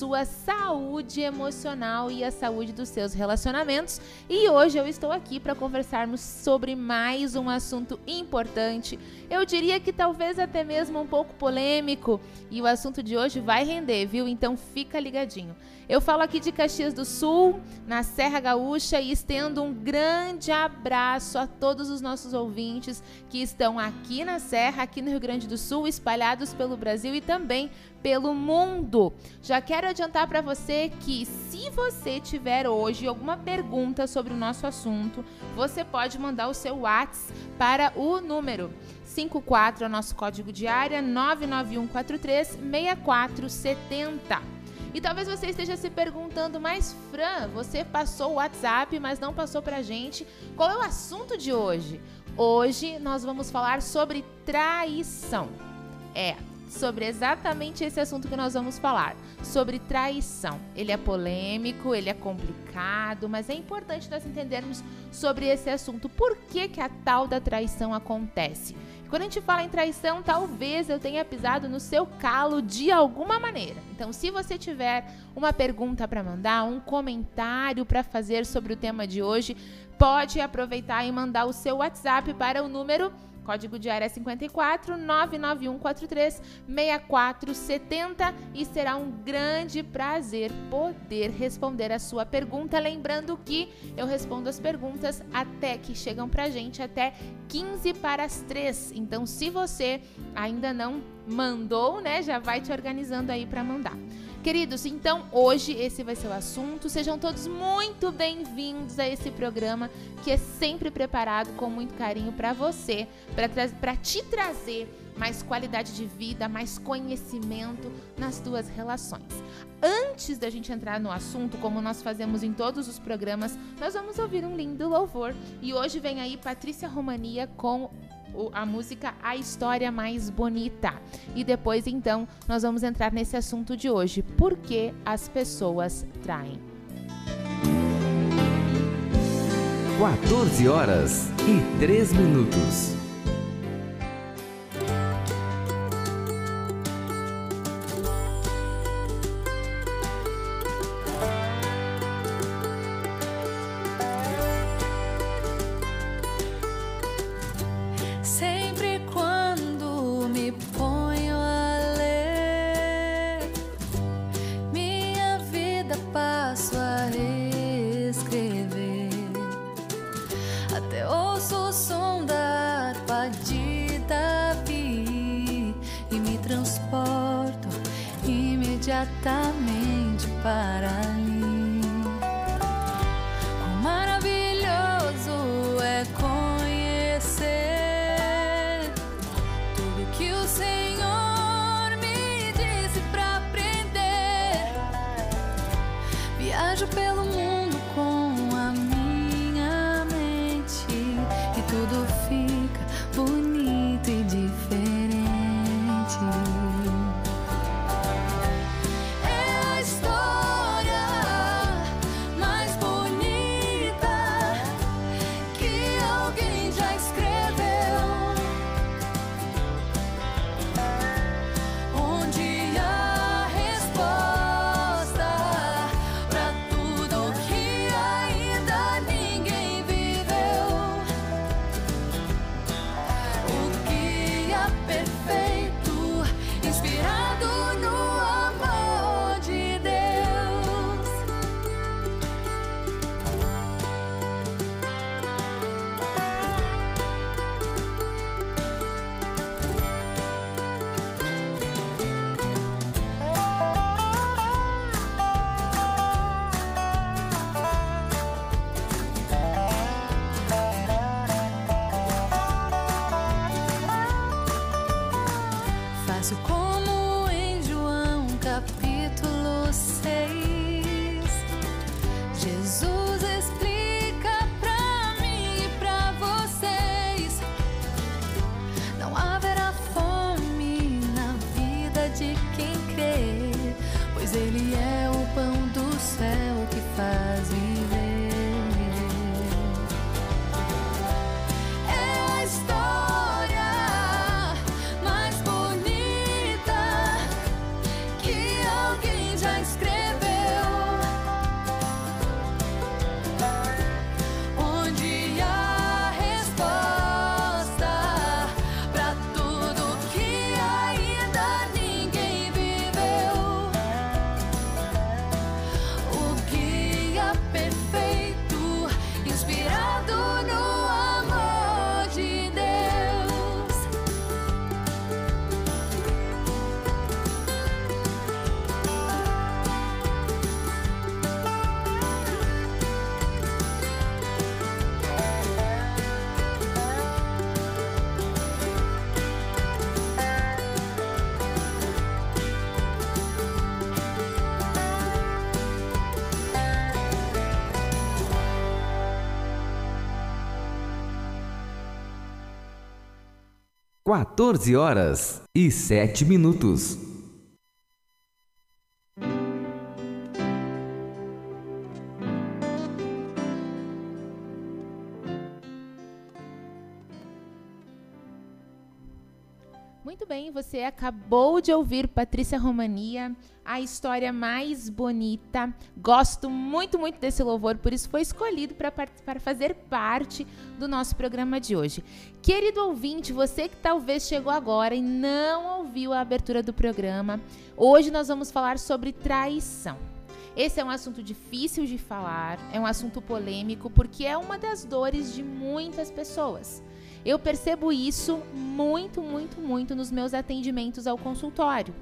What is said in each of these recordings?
sua saúde emocional e a saúde dos seus relacionamentos. E hoje eu estou aqui para conversarmos sobre mais um assunto importante. Eu diria que talvez até mesmo um pouco polêmico, e o assunto de hoje vai render, viu? Então fica ligadinho. Eu falo aqui de Caxias do Sul, na Serra Gaúcha, e estendo um grande abraço a todos os nossos ouvintes que estão aqui na Serra, aqui no Rio Grande do Sul, espalhados pelo Brasil e também pelo mundo. Já quero adiantar para você que se você tiver hoje alguma pergunta sobre o nosso assunto, você pode mandar o seu WhatsApp para o número 54 é o nosso código de área 99143 6470. E talvez você esteja se perguntando, mas Fran, você passou o WhatsApp, mas não passou pra gente. Qual é o assunto de hoje? Hoje nós vamos falar sobre traição. É, sobre exatamente esse assunto que nós vamos falar, sobre traição. Ele é polêmico, ele é complicado, mas é importante nós entendermos sobre esse assunto. Por que, que a tal da traição acontece? Quando a gente fala em traição, talvez eu tenha pisado no seu calo de alguma maneira. Então, se você tiver uma pergunta para mandar, um comentário para fazer sobre o tema de hoje, pode aproveitar e mandar o seu WhatsApp para o número Código de área 54 99143 6470 e será um grande prazer poder responder a sua pergunta. Lembrando que eu respondo as perguntas até que chegam pra gente até 15 para as 3. Então, se você ainda não mandou, né, já vai te organizando aí para mandar. Queridos, então hoje esse vai ser o assunto. Sejam todos muito bem-vindos a esse programa que é sempre preparado com muito carinho para você, para te trazer mais qualidade de vida, mais conhecimento nas tuas relações. Antes da gente entrar no assunto, como nós fazemos em todos os programas, nós vamos ouvir um lindo louvor. E hoje vem aí Patrícia Romania com a música A História Mais Bonita. E depois, então, nós vamos entrar nesse assunto de hoje: por que as pessoas traem? 14 horas e 3 minutos. 14 horas e 7 minutos. Você acabou de ouvir Patrícia Romania, a história mais bonita. Gosto muito, muito desse louvor, por isso foi escolhido para fazer parte do nosso programa de hoje. Querido ouvinte, você que talvez chegou agora e não ouviu a abertura do programa, hoje nós vamos falar sobre traição. Esse é um assunto difícil de falar, é um assunto polêmico, porque é uma das dores de muitas pessoas. Eu percebo isso muito, muito, muito nos meus atendimentos ao consultório.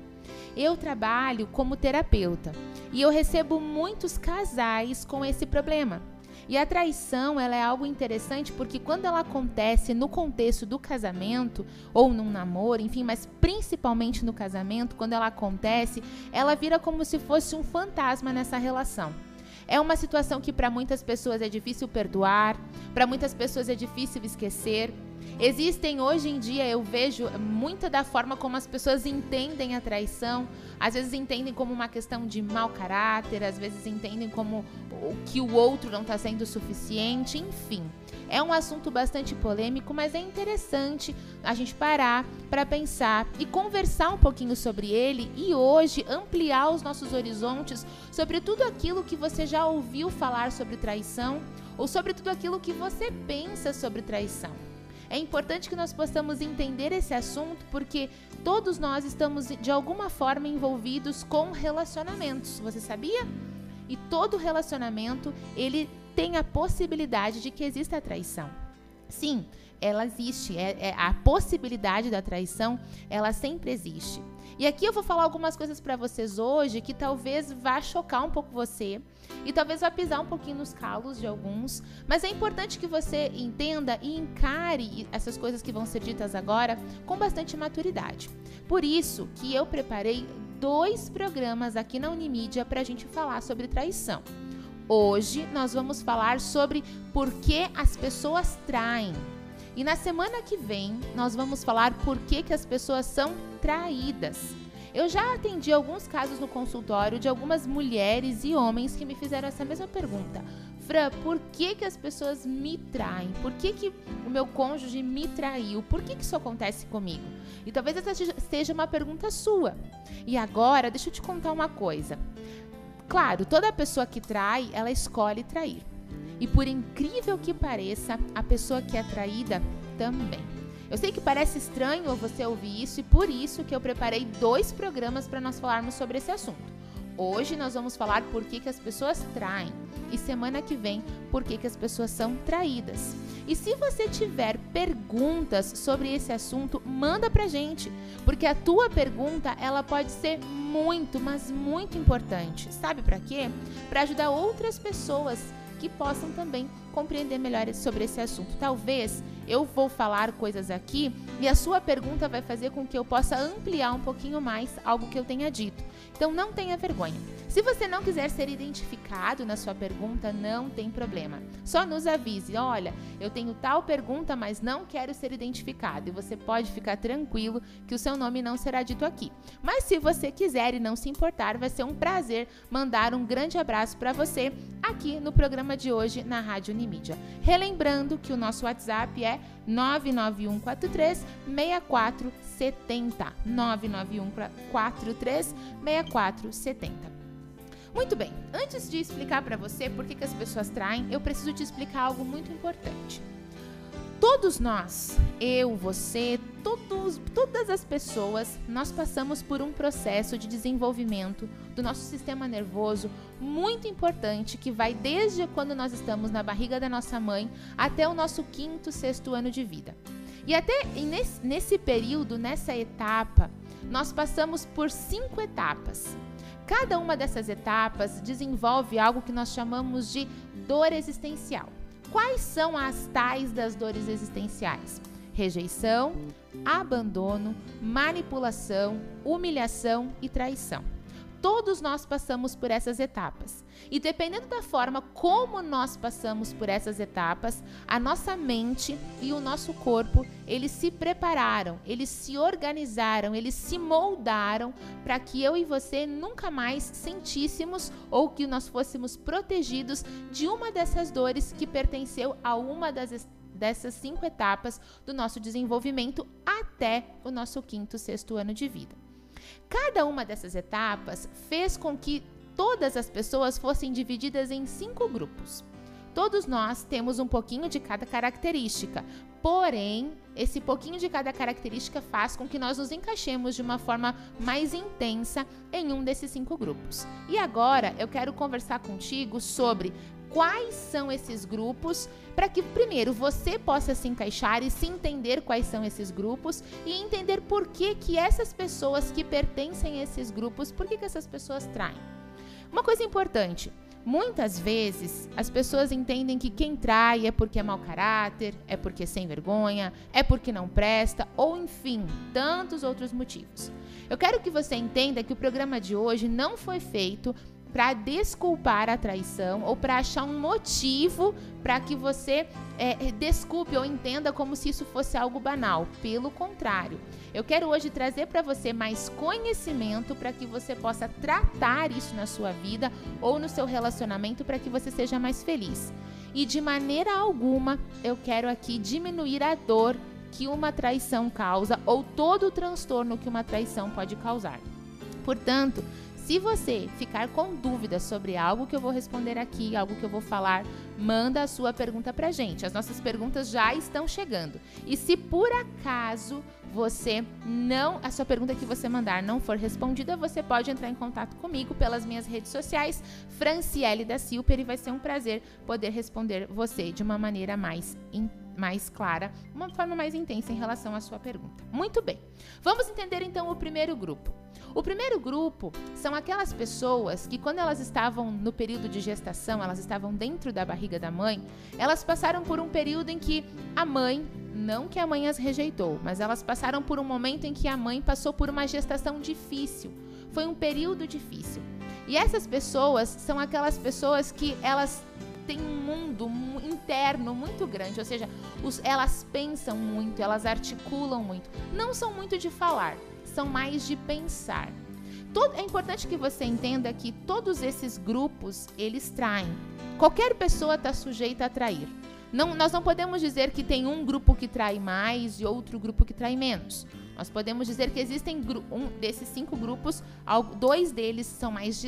Eu trabalho como terapeuta e eu recebo muitos casais com esse problema. E a traição, ela é algo interessante porque quando ela acontece no contexto do casamento ou num namoro, enfim, mas principalmente no casamento, quando ela acontece, ela vira como se fosse um fantasma nessa relação. É uma situação que para muitas pessoas é difícil perdoar, para muitas pessoas é difícil esquecer. Existem hoje em dia, eu vejo muita da forma como as pessoas entendem a traição. Às vezes entendem como uma questão de mau caráter, às vezes entendem como que o outro não está sendo suficiente, enfim. É um assunto bastante polêmico, mas é interessante a gente parar para pensar e conversar um pouquinho sobre ele e hoje ampliar os nossos horizontes sobre tudo aquilo que você já ouviu falar sobre traição ou sobre tudo aquilo que você pensa sobre traição. É importante que nós possamos entender esse assunto porque todos nós estamos de alguma forma envolvidos com relacionamentos. Você sabia? E todo relacionamento, ele tem a possibilidade de que exista traição. Sim, ela existe. É, é, a possibilidade da traição, ela sempre existe. E aqui eu vou falar algumas coisas para vocês hoje que talvez vá chocar um pouco você e talvez vá pisar um pouquinho nos calos de alguns, mas é importante que você entenda e encare essas coisas que vão ser ditas agora com bastante maturidade. Por isso que eu preparei dois programas aqui na Unimídia para a gente falar sobre traição. Hoje nós vamos falar sobre por que as pessoas traem. E na semana que vem nós vamos falar por que, que as pessoas são traídas. Eu já atendi alguns casos no consultório de algumas mulheres e homens que me fizeram essa mesma pergunta. Fran, por que, que as pessoas me traem? Por que, que o meu cônjuge me traiu? Por que, que isso acontece comigo? E talvez essa seja uma pergunta sua. E agora, deixa eu te contar uma coisa. Claro, toda pessoa que trai, ela escolhe trair. E por incrível que pareça, a pessoa que é traída também. Eu sei que parece estranho você ouvir isso e por isso que eu preparei dois programas para nós falarmos sobre esse assunto. Hoje nós vamos falar por que, que as pessoas traem e semana que vem por que, que as pessoas são traídas. E se você tiver perguntas sobre esse assunto, manda pra gente, porque a tua pergunta ela pode ser muito, mas muito importante. Sabe para quê? Para ajudar outras pessoas que possam também compreender melhor sobre esse assunto. Talvez eu vou falar coisas aqui e a sua pergunta vai fazer com que eu possa ampliar um pouquinho mais algo que eu tenha dito. Então não tenha vergonha. Se você não quiser ser identificado na sua pergunta, não tem problema. Só nos avise: olha, eu tenho tal pergunta, mas não quero ser identificado. E você pode ficar tranquilo que o seu nome não será dito aqui. Mas se você quiser e não se importar, vai ser um prazer mandar um grande abraço para você aqui no programa de hoje na Rádio Unimídia. Relembrando que o nosso WhatsApp é 99143 6470. 99143 6470. Muito bem, antes de explicar para você por que, que as pessoas traem, eu preciso te explicar algo muito importante. Todos nós, eu, você, todos, todas as pessoas, nós passamos por um processo de desenvolvimento do nosso sistema nervoso muito importante que vai desde quando nós estamos na barriga da nossa mãe até o nosso quinto, sexto ano de vida. E até nesse, nesse período, nessa etapa, nós passamos por cinco etapas. Cada uma dessas etapas desenvolve algo que nós chamamos de dor existencial. Quais são as tais das dores existenciais? Rejeição, abandono, manipulação, humilhação e traição. Todos nós passamos por essas etapas. E dependendo da forma como nós passamos por essas etapas, a nossa mente e o nosso corpo, eles se prepararam, eles se organizaram, eles se moldaram para que eu e você nunca mais sentíssemos ou que nós fôssemos protegidos de uma dessas dores que pertenceu a uma das dessas cinco etapas do nosso desenvolvimento até o nosso quinto, sexto ano de vida. Cada uma dessas etapas fez com que todas as pessoas fossem divididas em cinco grupos. Todos nós temos um pouquinho de cada característica, porém, esse pouquinho de cada característica faz com que nós nos encaixemos de uma forma mais intensa em um desses cinco grupos. E agora eu quero conversar contigo sobre quais são esses grupos, para que primeiro você possa se encaixar e se entender quais são esses grupos e entender por que que essas pessoas que pertencem a esses grupos, por que que essas pessoas traem. Uma coisa importante, Muitas vezes as pessoas entendem que quem trai é porque é mau caráter, é porque é sem vergonha, é porque não presta, ou enfim, tantos outros motivos. Eu quero que você entenda que o programa de hoje não foi feito para desculpar a traição ou para achar um motivo para que você é, desculpe ou entenda como se isso fosse algo banal. Pelo contrário, eu quero hoje trazer para você mais conhecimento para que você possa tratar isso na sua vida ou no seu relacionamento para que você seja mais feliz. E de maneira alguma eu quero aqui diminuir a dor que uma traição causa ou todo o transtorno que uma traição pode causar. Portanto, se você ficar com dúvidas sobre algo que eu vou responder aqui, algo que eu vou falar, manda a sua pergunta pra gente. As nossas perguntas já estão chegando. E se por acaso você não, a sua pergunta que você mandar não for respondida, você pode entrar em contato comigo pelas minhas redes sociais, Franciele da Silper, e vai ser um prazer poder responder você de uma maneira mais mais clara, uma forma mais intensa em relação à sua pergunta. Muito bem. Vamos entender então o primeiro grupo. O primeiro grupo são aquelas pessoas que, quando elas estavam no período de gestação, elas estavam dentro da barriga da mãe, elas passaram por um período em que a mãe, não que a mãe as rejeitou, mas elas passaram por um momento em que a mãe passou por uma gestação difícil. Foi um período difícil. E essas pessoas são aquelas pessoas que elas têm um mundo interno muito grande, ou seja, os, elas pensam muito, elas articulam muito, não são muito de falar, são mais de pensar. Todo, é importante que você entenda que todos esses grupos, eles traem. Qualquer pessoa está sujeita a trair. Não, nós não podemos dizer que tem um grupo que trai mais e outro grupo que trai menos. Nós podemos dizer que existem um desses cinco grupos, dois deles são mais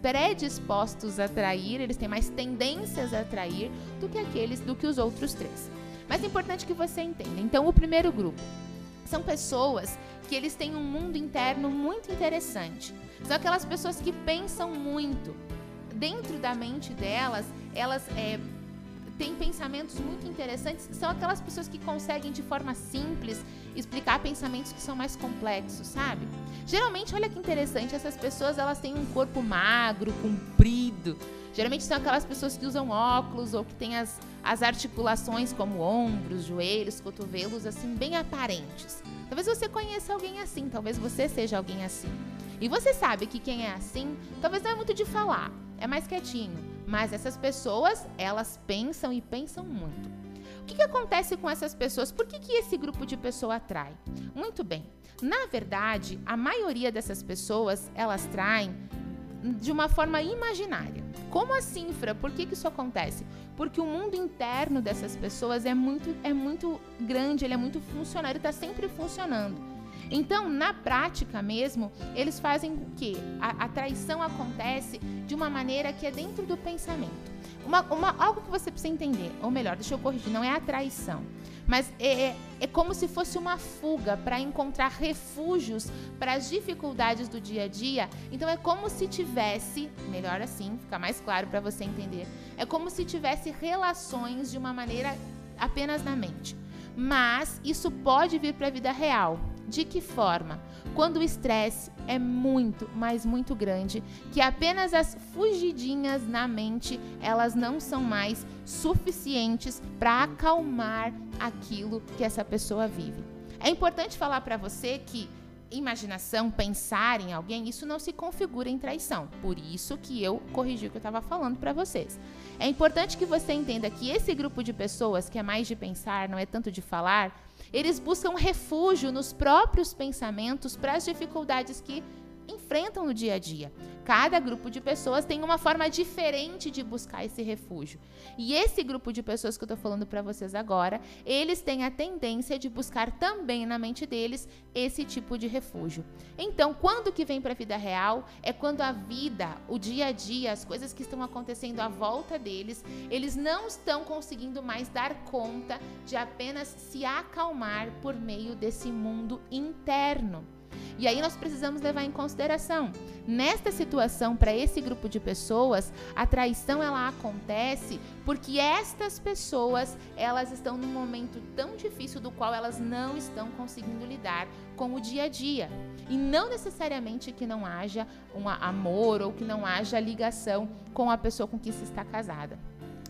predispostos a trair, eles têm mais tendências a trair do que aqueles, do que os outros três. Mas é importante que você entenda. Então, o primeiro grupo são pessoas que eles têm um mundo interno muito interessante. São aquelas pessoas que pensam muito. Dentro da mente delas, elas é, têm pensamentos muito interessantes. São aquelas pessoas que conseguem, de forma simples, explicar pensamentos que são mais complexos, sabe? Geralmente, olha que interessante, essas pessoas elas têm um corpo magro, comprido. Geralmente são aquelas pessoas que usam óculos ou que têm as, as articulações como ombros, joelhos, cotovelos, assim, bem aparentes. Talvez você conheça alguém assim, talvez você seja alguém assim. E você sabe que quem é assim, talvez não é muito de falar, é mais quietinho. Mas essas pessoas, elas pensam e pensam muito. O que, que acontece com essas pessoas? Por que, que esse grupo de pessoa atrai? Muito bem. Na verdade, a maioria dessas pessoas, elas traem de uma forma imaginária. Como assim, Fra? Por que, que isso acontece? Porque o mundo interno dessas pessoas é muito, é muito grande, ele é muito funcional, ele está sempre funcionando. Então, na prática mesmo, eles fazem o quê? A, a traição acontece de uma maneira que é dentro do pensamento. Uma, uma, algo que você precisa entender, ou melhor, deixa eu corrigir, não é a traição. Mas é, é, é como se fosse uma fuga para encontrar refúgios para as dificuldades do dia a dia. Então é como se tivesse, melhor assim, fica mais claro para você entender. É como se tivesse relações de uma maneira apenas na mente. Mas isso pode vir para a vida real. De que forma? Quando o estresse é muito, mas muito grande, que apenas as fugidinhas na mente, elas não são mais suficientes para acalmar aquilo que essa pessoa vive. É importante falar para você que imaginação, pensar em alguém, isso não se configura em traição. Por isso que eu corrigi o que eu estava falando para vocês. É importante que você entenda que esse grupo de pessoas que é mais de pensar, não é tanto de falar, eles buscam refúgio nos próprios pensamentos para as dificuldades que enfrentam no dia a dia. Cada grupo de pessoas tem uma forma diferente de buscar esse refúgio. E esse grupo de pessoas que eu estou falando para vocês agora, eles têm a tendência de buscar também na mente deles esse tipo de refúgio. Então, quando que vem para a vida real? É quando a vida, o dia a dia, as coisas que estão acontecendo à volta deles, eles não estão conseguindo mais dar conta de apenas se acalmar por meio desse mundo interno. E aí nós precisamos levar em consideração. Nesta situação, para esse grupo de pessoas, a traição ela acontece porque estas pessoas, elas estão num momento tão difícil do qual elas não estão conseguindo lidar com o dia a dia. E não necessariamente que não haja um amor ou que não haja ligação com a pessoa com quem se está casada.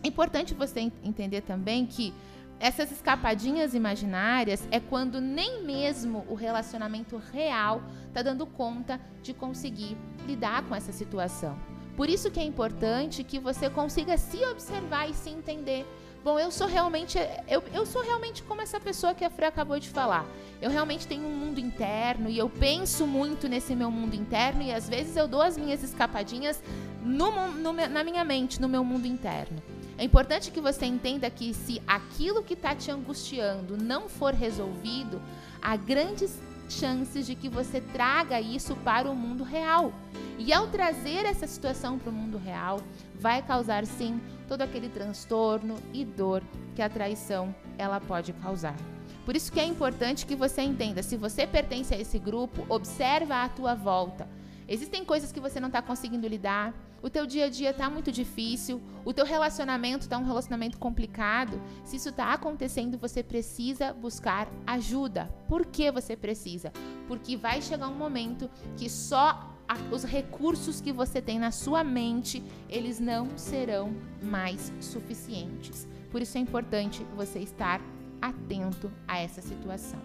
É importante você entender também que essas escapadinhas imaginárias é quando nem mesmo o relacionamento real está dando conta de conseguir lidar com essa situação. Por isso que é importante que você consiga se observar e se entender. Bom, eu sou realmente eu, eu sou realmente como essa pessoa que a Fran acabou de falar. Eu realmente tenho um mundo interno e eu penso muito nesse meu mundo interno e às vezes eu dou as minhas escapadinhas no, no, na minha mente, no meu mundo interno. É importante que você entenda que se aquilo que está te angustiando não for resolvido, há grandes chances de que você traga isso para o mundo real. E ao trazer essa situação para o mundo real, vai causar sim todo aquele transtorno e dor que a traição ela pode causar. Por isso que é importante que você entenda, se você pertence a esse grupo, observa a tua volta. Existem coisas que você não está conseguindo lidar, o teu dia a dia está muito difícil, o teu relacionamento está um relacionamento complicado. Se isso está acontecendo, você precisa buscar ajuda. Por que você precisa? Porque vai chegar um momento que só os recursos que você tem na sua mente, eles não serão mais suficientes. Por isso é importante você estar atento a essa situação.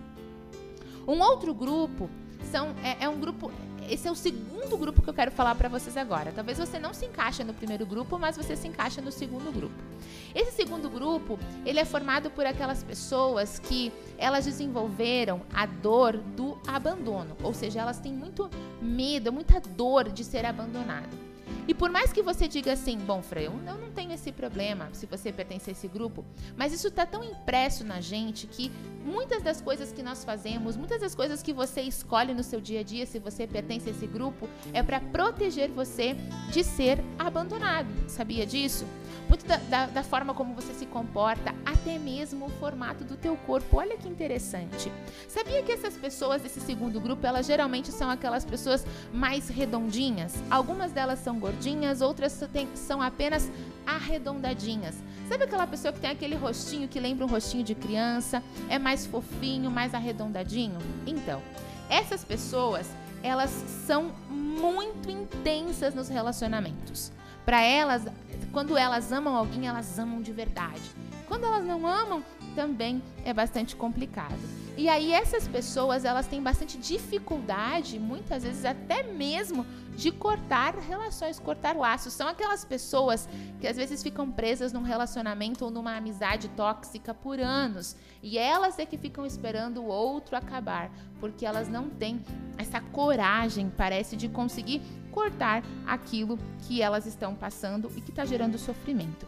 Um outro grupo são, é, é um grupo esse é o segundo grupo que eu quero falar para vocês agora. Talvez você não se encaixe no primeiro grupo, mas você se encaixa no segundo grupo. Esse segundo grupo, ele é formado por aquelas pessoas que elas desenvolveram a dor do abandono, ou seja, elas têm muito medo, muita dor de ser abandonado. E por mais que você diga assim, bom, Frei, eu não tenho esse problema se você pertence a esse grupo, mas isso está tão impresso na gente que muitas das coisas que nós fazemos, muitas das coisas que você escolhe no seu dia a dia, se você pertence a esse grupo, é para proteger você de ser abandonado. Sabia disso? Muito da, da, da, forma como você se comporta, até mesmo o formato do teu corpo. Olha que interessante. Sabia que essas pessoas desse segundo grupo, elas geralmente são aquelas pessoas mais redondinhas? Algumas delas são gordinhas, outras tem, são apenas arredondadinhas. Sabe aquela pessoa que tem aquele rostinho que lembra um rostinho de criança? É mais fofinho, mais arredondadinho? Então, essas pessoas, elas são muito intensas nos relacionamentos. Para elas, quando elas amam alguém, elas amam de verdade. Quando elas não amam, também é bastante complicado. E aí essas pessoas, elas têm bastante dificuldade, muitas vezes até mesmo de cortar relações, cortar laços. São aquelas pessoas que às vezes ficam presas num relacionamento ou numa amizade tóxica por anos. E elas é que ficam esperando o outro acabar, porque elas não têm essa coragem, parece, de conseguir cortar aquilo que elas estão passando e que está gerando sofrimento.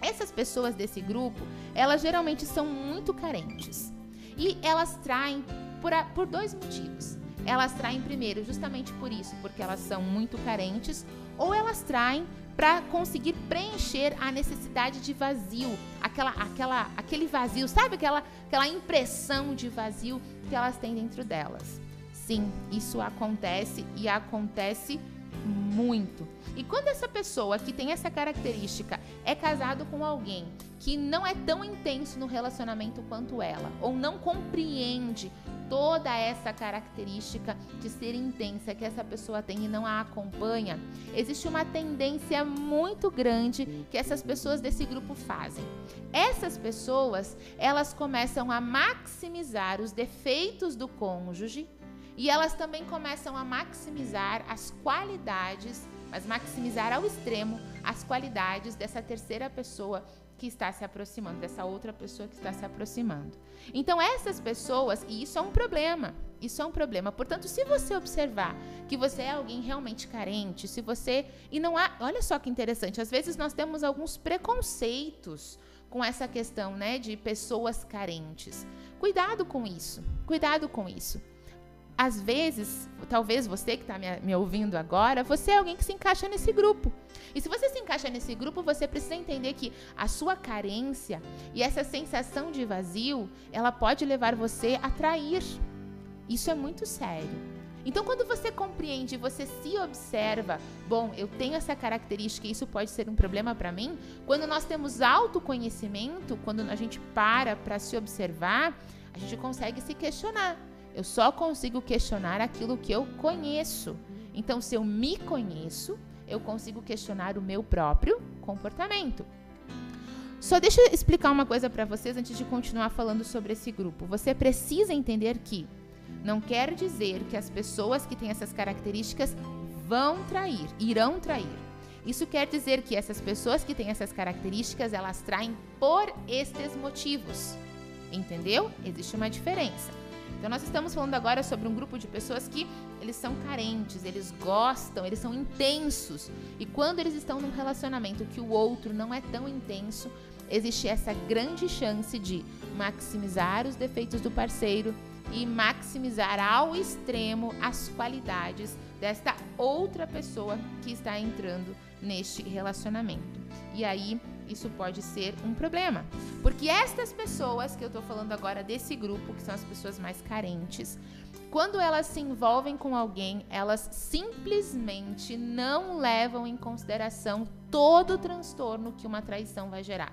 Essas pessoas desse grupo, elas geralmente são muito carentes. E elas traem por, a, por dois motivos. Elas traem primeiro justamente por isso, porque elas são muito carentes, ou elas traem para conseguir preencher a necessidade de vazio, aquela, aquela, aquele vazio, sabe aquela, aquela impressão de vazio que elas têm dentro delas. Sim, isso acontece e acontece muito. E quando essa pessoa que tem essa característica é casado com alguém que não é tão intenso no relacionamento quanto ela, ou não compreende toda essa característica de ser intensa que essa pessoa tem e não a acompanha, existe uma tendência muito grande que essas pessoas desse grupo fazem. Essas pessoas, elas começam a maximizar os defeitos do cônjuge E elas também começam a maximizar as qualidades, mas maximizar ao extremo as qualidades dessa terceira pessoa que está se aproximando, dessa outra pessoa que está se aproximando. Então, essas pessoas, e isso é um problema, isso é um problema. Portanto, se você observar que você é alguém realmente carente, se você. E não há. Olha só que interessante, às vezes nós temos alguns preconceitos com essa questão, né, de pessoas carentes. Cuidado com isso, cuidado com isso às vezes, talvez você que está me, me, ouvindo agora, você é alguém que se encaixa nesse grupo. E se você se encaixa nesse grupo, você precisa entender que a sua carência e essa sensação de vazio, ela pode levar você a trair. Isso é muito sério. Então, quando você compreende, você se observa, bom, eu tenho essa característica isso pode ser um problema para mim. Quando nós temos autoconhecimento, quando a gente para para se observar, a gente consegue se questionar. Eu só consigo questionar aquilo que eu conheço. Então, se eu me conheço, eu consigo questionar o meu próprio comportamento. Só deixa eu explicar uma coisa para vocês antes de continuar falando sobre esse grupo. Você precisa entender que não quer dizer que as pessoas que têm essas características vão trair, irão trair. Isso quer dizer que essas pessoas que têm essas características, elas traem por estes motivos. Entendeu? Existe uma diferença. Então nós estamos falando agora sobre um grupo de pessoas que eles são carentes, eles gostam, eles são intensos. E quando eles estão num relacionamento que o outro não é tão intenso, existe essa grande chance de maximizar os defeitos do parceiro e maximizar ao extremo as qualidades desta outra pessoa que está entrando neste relacionamento. E aí isso pode ser um problema. Porque estas pessoas que eu estou falando agora desse grupo, que são as pessoas mais carentes, quando elas se envolvem com alguém, elas simplesmente não levam em consideração todo o transtorno que uma traição vai gerar.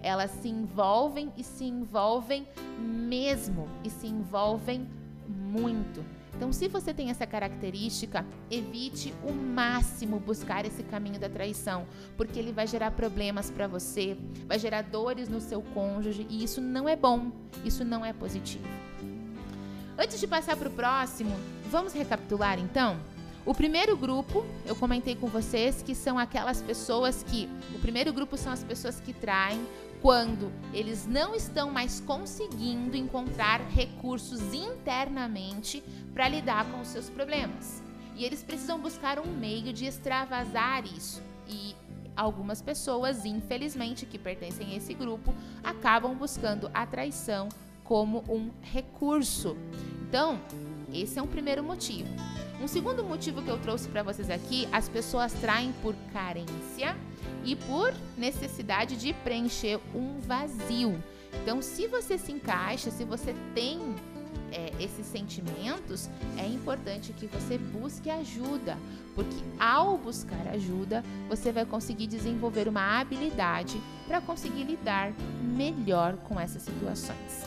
Elas se envolvem e se envolvem mesmo, e se envolvem muito. Então, se você tem essa característica, evite o máximo buscar esse caminho da traição, porque ele vai gerar problemas para você, vai gerar dores no seu cônjuge e isso não é bom, isso não é positivo. Antes de passar para o próximo, vamos recapitular então? O primeiro grupo, eu comentei com vocês que são aquelas pessoas que. O primeiro grupo são as pessoas que traem, quando eles não estão mais conseguindo encontrar recursos internamente para lidar com os seus problemas. E eles precisam buscar um meio de extravasar isso. E algumas pessoas, infelizmente, que pertencem a esse grupo, acabam buscando a traição como um recurso. Então, esse é um primeiro motivo. Um segundo motivo que eu trouxe para vocês aqui, as pessoas traem por carência e por necessidade de preencher um vazio. Então, se você se encaixa, se você tem é, esses sentimentos, é importante que você busque ajuda, porque ao buscar ajuda, você vai conseguir desenvolver uma habilidade para conseguir lidar melhor com essas situações.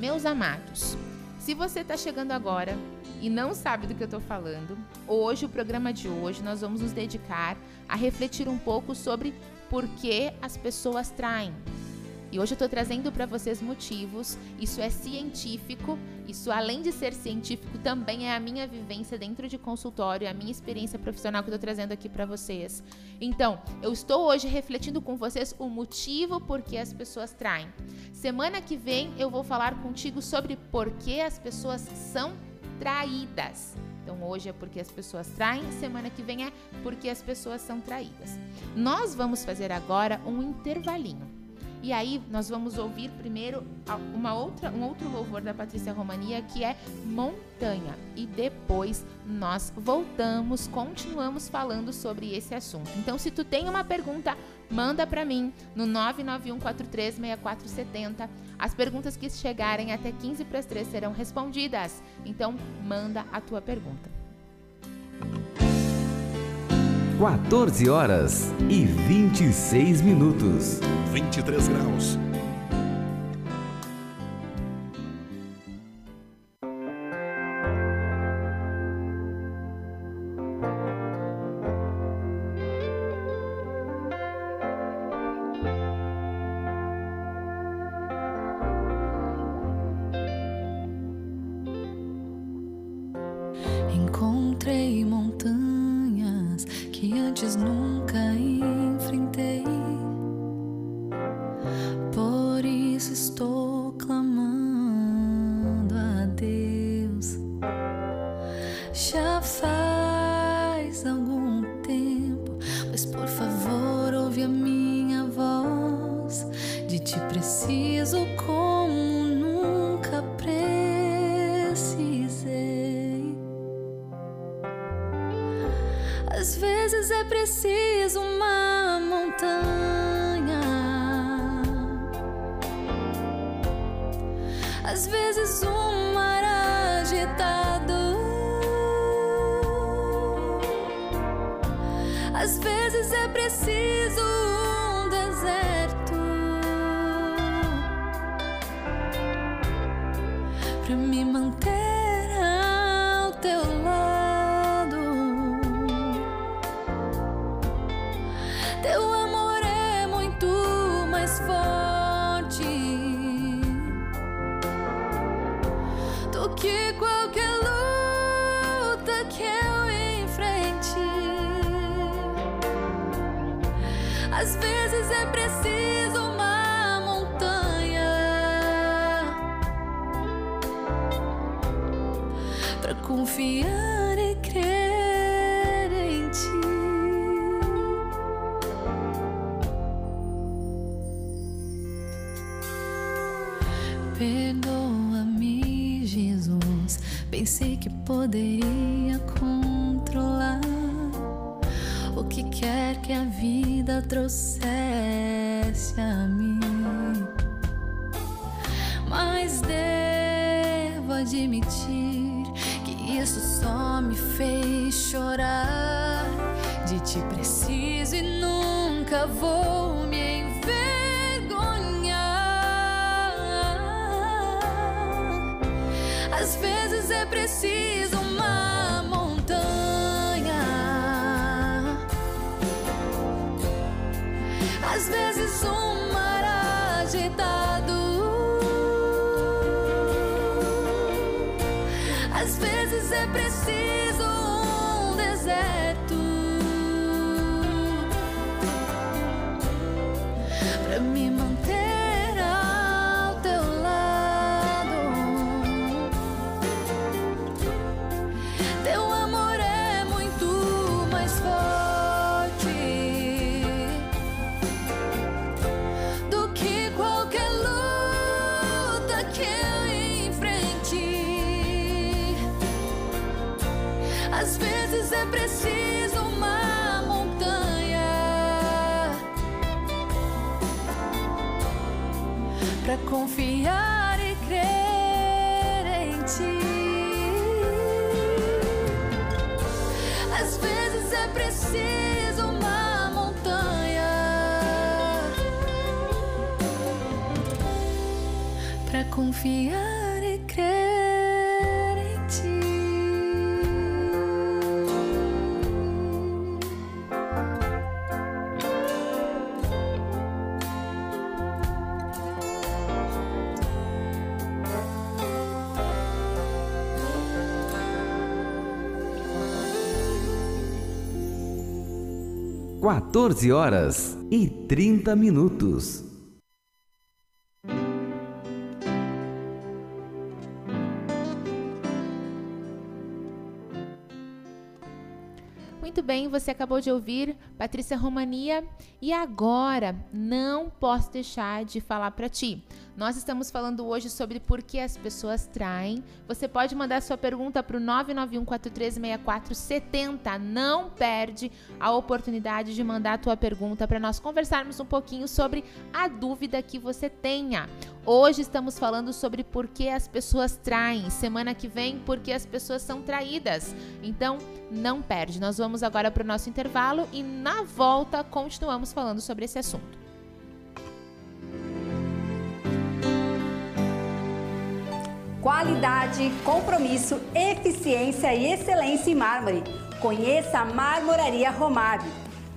Meus amados, se você está chegando agora e não sabe do que eu estou falando, hoje, o programa de hoje, nós vamos nos dedicar a refletir um pouco sobre por que as pessoas traem. E hoje eu estou trazendo para vocês motivos. Isso é científico. Isso, além de ser científico, também é a minha vivência dentro de consultório, é a minha experiência profissional que eu estou trazendo aqui para vocês. Então, eu estou hoje refletindo com vocês o motivo por que as pessoas traem. Semana que vem eu vou falar contigo sobre por que as pessoas são traídas. Então hoje é porque as pessoas traem, semana que vem é porque as pessoas são traídas. Nós vamos fazer agora um intervalinho. E aí nós vamos ouvir primeiro uma outra, um outro louvor da Patrícia Romania que é Montanha. E depois nós voltamos, continuamos falando sobre esse assunto. Então, se tu tem uma pergunta, manda para mim no 991436470. As perguntas que chegarem até 15 para as 3 serão respondidas. Então, manda a tua pergunta. 14 horas e 26 minutos. 23 graus. Poderia controlar o que quer que a vida trouxesse a mim. Mas devo admitir que isso só me fez chorar. De ti preciso e nunca vou me envergonhar. Às vezes é preciso confiar e crer. quatorze horas e trinta minutos. Você acabou de ouvir Patrícia Romania e agora não posso deixar de falar para ti. Nós estamos falando hoje sobre por que as pessoas traem. Você pode mandar sua pergunta para o 991436470. Não perde a oportunidade de mandar a tua pergunta para nós conversarmos um pouquinho sobre a dúvida que você tenha. Hoje estamos falando sobre por que as pessoas traem. Semana que vem, por que as pessoas são traídas. Então, não perde. Nós vamos agora para o nosso intervalo e na volta continuamos falando sobre esse assunto. Qualidade, compromisso, eficiência e excelência em mármore. Conheça a Marmoraria Romab.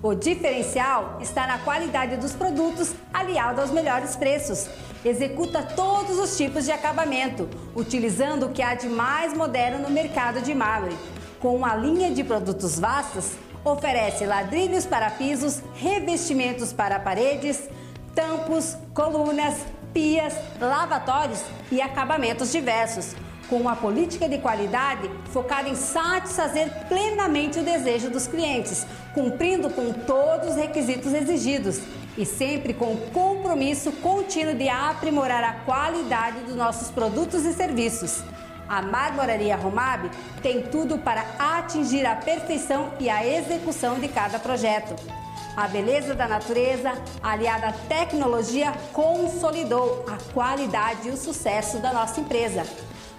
O diferencial está na qualidade dos produtos aliado aos melhores preços. Executa todos os tipos de acabamento, utilizando o que há de mais moderno no mercado de mármore. Com uma linha de produtos vastas, Oferece ladrilhos para pisos, revestimentos para paredes, tampos, colunas, pias, lavatórios e acabamentos diversos. Com uma política de qualidade focada em satisfazer plenamente o desejo dos clientes, cumprindo com todos os requisitos exigidos e sempre com o compromisso contínuo de aprimorar a qualidade dos nossos produtos e serviços. A Marmoraria Romab tem tudo para atingir a perfeição e a execução de cada projeto. A beleza da natureza, aliada à tecnologia, consolidou a qualidade e o sucesso da nossa empresa.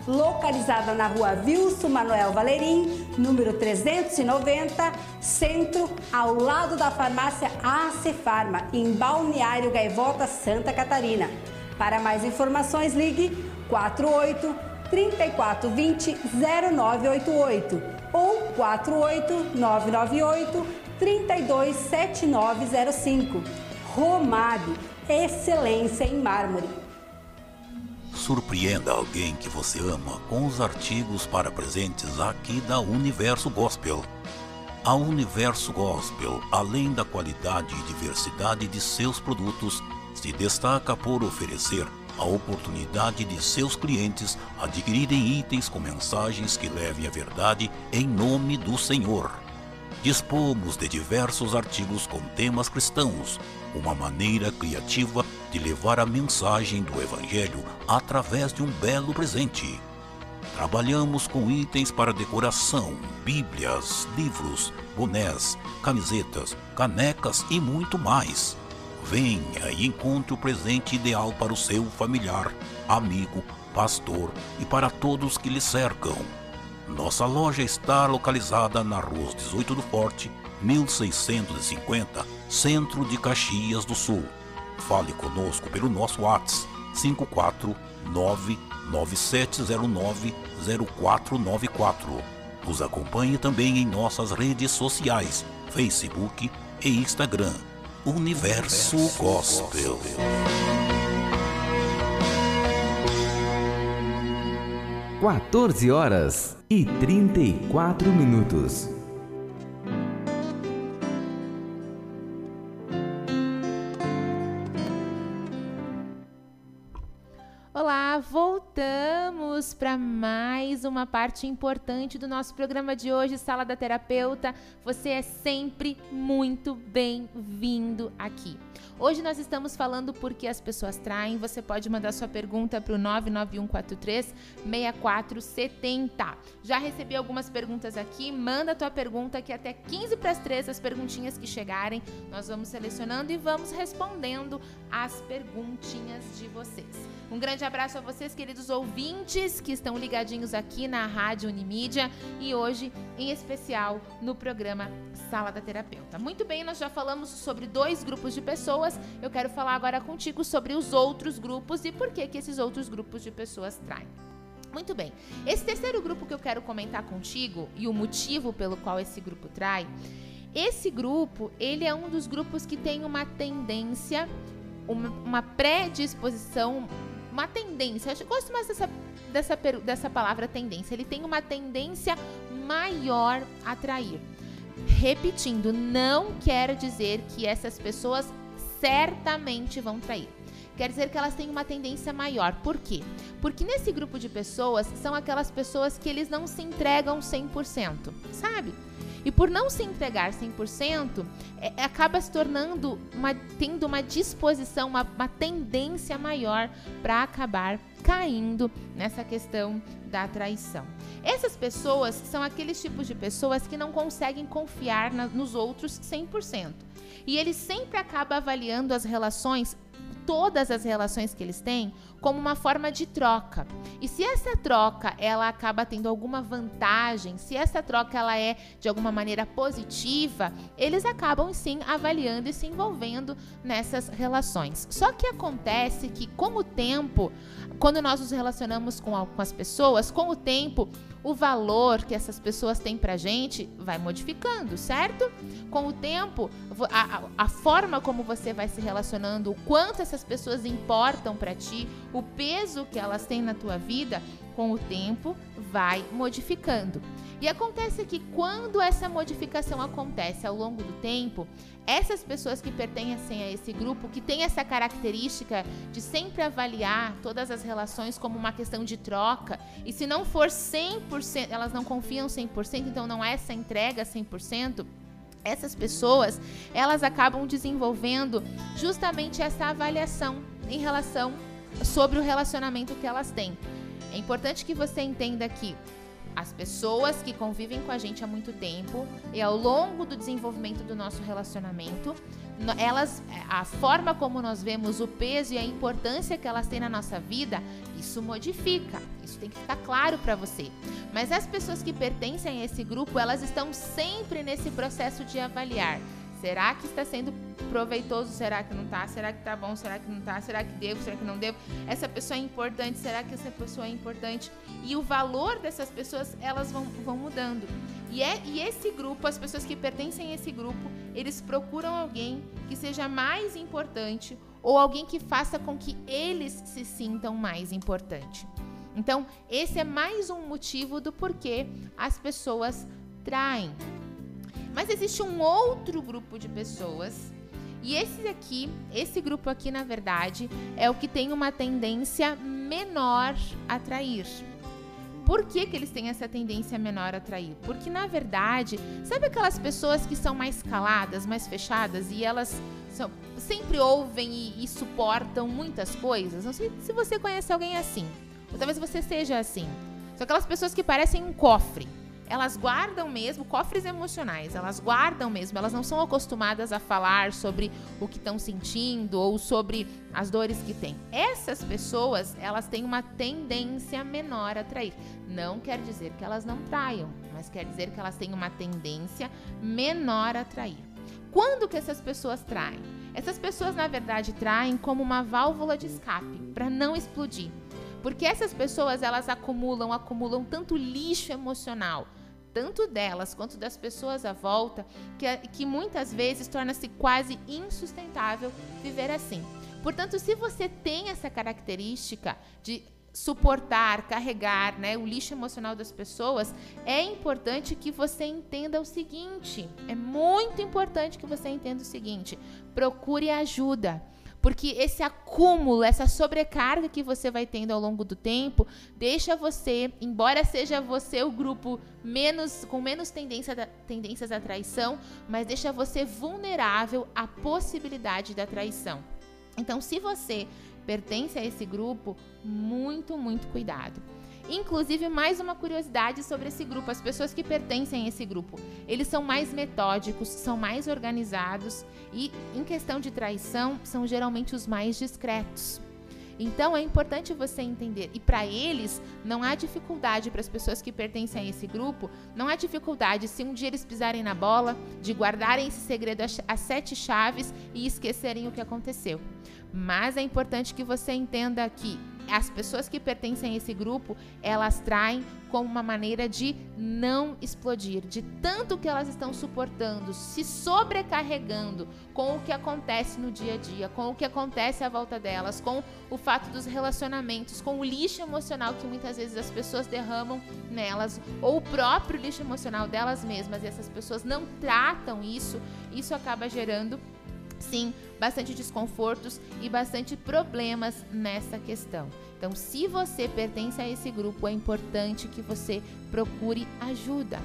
Localizada na rua Wilson Manuel Valerim, número 390, centro, ao lado da farmácia AC Farma, em Balneário Gaivota, Santa Catarina. Para mais informações, ligue 48 3420 0988 ou 48 998 327905. Romab, excelência em mármore. Surpreenda alguém que você ama com os artigos para presentes aqui da Universo Gospel. A Universo Gospel, além da qualidade e diversidade de seus produtos, se destaca por oferecer a oportunidade de seus clientes adquirirem itens com mensagens que levem a verdade em nome do Senhor. Dispomos de diversos artigos com temas cristãos, uma maneira criativa de levar a mensagem do Evangelho através de um belo presente. Trabalhamos com itens para decoração, bíblias, livros, bonés, camisetas, canecas e muito mais. Venha e encontre o presente ideal para o seu familiar, amigo, pastor e para todos que lhe cercam. Nossa loja está localizada na Rua 18 do Forte, 1650, Centro de Caxias do Sul. Fale conosco pelo nosso WhatsApp 54997090494. Nos acompanhe também em nossas redes sociais, Facebook e Instagram. Universo Gospel. 14 horas e 34 minutos. Olá, voltamos para mais uma parte importante do nosso programa de hoje, Sala da Terapeuta. Você é sempre muito bem-vindo aqui. Hoje nós estamos falando por que as pessoas traem. Você pode mandar sua pergunta para o 99143 6470. Já recebi algumas perguntas aqui. Manda a tua pergunta que até 15 para as 3 as perguntinhas que chegarem, nós vamos selecionando e vamos respondendo as perguntinhas de vocês. Um grande abraço a vocês, queridos ouvintes que estão ligadinhos aqui na Rádio Unimídia e hoje, em especial, no programa Sala da Terapeuta. Muito bem, nós já falamos sobre dois grupos de pessoas eu quero falar agora contigo sobre os outros grupos e por que, que esses outros grupos de pessoas traem. Muito bem. Esse terceiro grupo que eu quero comentar contigo e o motivo pelo qual esse grupo trai, esse grupo, ele é um dos grupos que tem uma tendência, uma, uma predisposição, uma tendência. Eu gosto mais dessa, dessa, dessa palavra tendência. Ele tem uma tendência maior a trair. Repetindo, não quer dizer que essas pessoas certamente vão trair. Quer dizer que elas têm uma tendência maior. Por quê? Porque nesse grupo de pessoas são aquelas pessoas que eles não se entregam 100%, sabe? E por não se entregar 100%, é, é, acaba se tornando uma, tendo uma disposição, uma, uma tendência maior para acabar caindo nessa questão da traição. Essas pessoas são aqueles tipos de pessoas que não conseguem confiar na, nos outros 100%. E ele sempre acaba avaliando as relações, todas as relações que eles têm, como uma forma de troca. E se essa troca ela acaba tendo alguma vantagem, se essa troca ela é de alguma maneira positiva, eles acabam sim avaliando e se envolvendo nessas relações. Só que acontece que com o tempo, quando nós nos relacionamos com, com as pessoas, com o tempo o valor que essas pessoas têm pra gente vai modificando, certo? Com o tempo, a, a forma como você vai se relacionando, o quanto essas pessoas importam para ti, o peso que elas têm na tua vida, com o tempo, vai modificando. E acontece que quando essa modificação acontece ao longo do tempo, essas pessoas que pertencem a esse grupo, que tem essa característica de sempre avaliar todas as relações como uma questão de troca, e se não for 100%, elas não confiam 100%, então não é essa entrega 100%, essas pessoas, elas acabam desenvolvendo justamente essa avaliação em relação sobre o relacionamento que elas têm. É importante que você entenda que as pessoas que convivem com a gente há muito tempo e ao longo do desenvolvimento do nosso relacionamento, elas, a forma como nós vemos o peso e a importância que elas têm na nossa vida, isso modifica. Isso tem que ficar claro para você. Mas as pessoas que pertencem a esse grupo, elas estão sempre nesse processo de avaliar. Será que está sendo proveitoso? Será que não está? Será que está bom? Será que não está? Será que devo? Será que não devo? Essa pessoa é importante? Será que essa pessoa é importante? E o valor dessas pessoas, elas vão, vão mudando. E, é, e esse grupo, as pessoas que pertencem a esse grupo, eles procuram alguém que seja mais importante ou alguém que faça com que eles se sintam mais importante. Então, esse é mais um motivo do porquê as pessoas traem. Mas existe um outro grupo de pessoas e esse aqui, esse grupo aqui, na verdade, é o que tem uma tendência menor a trair. Por que, que eles têm essa tendência menor a trair? Porque, na verdade, sabe aquelas pessoas que são mais caladas, mais fechadas e elas são, sempre ouvem e, e suportam muitas coisas? Não sei se você conhece alguém assim. Ou talvez você seja assim. São aquelas pessoas que parecem um cofre elas guardam mesmo cofres emocionais, elas guardam mesmo, elas não são acostumadas a falar sobre o que estão sentindo ou sobre as dores que têm. Essas pessoas, elas têm uma tendência menor a trair. Não quer dizer que elas não traiam, mas quer dizer que elas têm uma tendência menor a trair. Quando que essas pessoas traem? Essas pessoas, na verdade, traem como uma válvula de escape para não explodir. Porque essas pessoas, elas acumulam, acumulam tanto lixo emocional, tanto delas quanto das pessoas à volta, que, que muitas vezes torna-se quase insustentável viver assim. Portanto, se você tem essa característica de suportar, carregar né, o lixo emocional das pessoas, é importante que você entenda o seguinte: é muito importante que você entenda o seguinte: procure ajuda. Porque esse acúmulo, essa sobrecarga que você vai tendo ao longo do tempo, deixa você, embora seja você o grupo menos com menos tendência da, tendências à traição, mas deixa você vulnerável à possibilidade da traição. Então, se você pertence a esse grupo, muito, muito cuidado. Inclusive, mais uma curiosidade sobre esse grupo: as pessoas que pertencem a esse grupo, eles são mais metódicos, são mais organizados e, em questão de traição, são geralmente os mais discretos. Então é importante você entender. E para eles, não há dificuldade para as pessoas que pertencem a esse grupo, não há dificuldade se um dia eles pisarem na bola, de guardarem esse segredo às sete chaves e esquecerem o que aconteceu. Mas é importante que você entenda que as pessoas que pertencem a esse grupo, elas traem como uma maneira de não explodir, de tanto que elas estão suportando, se sobrecarregando com o que acontece no dia a dia, com o que acontece à volta delas, com o fato dos relacionamentos, com o lixo emocional que muitas vezes as pessoas derramam nelas, ou o próprio lixo emocional delas mesmas, e essas pessoas não tratam isso, isso acaba gerando sim, bastante desconfortos e bastante problemas nessa questão. Então, se você pertence a esse grupo, é importante que você procure ajuda.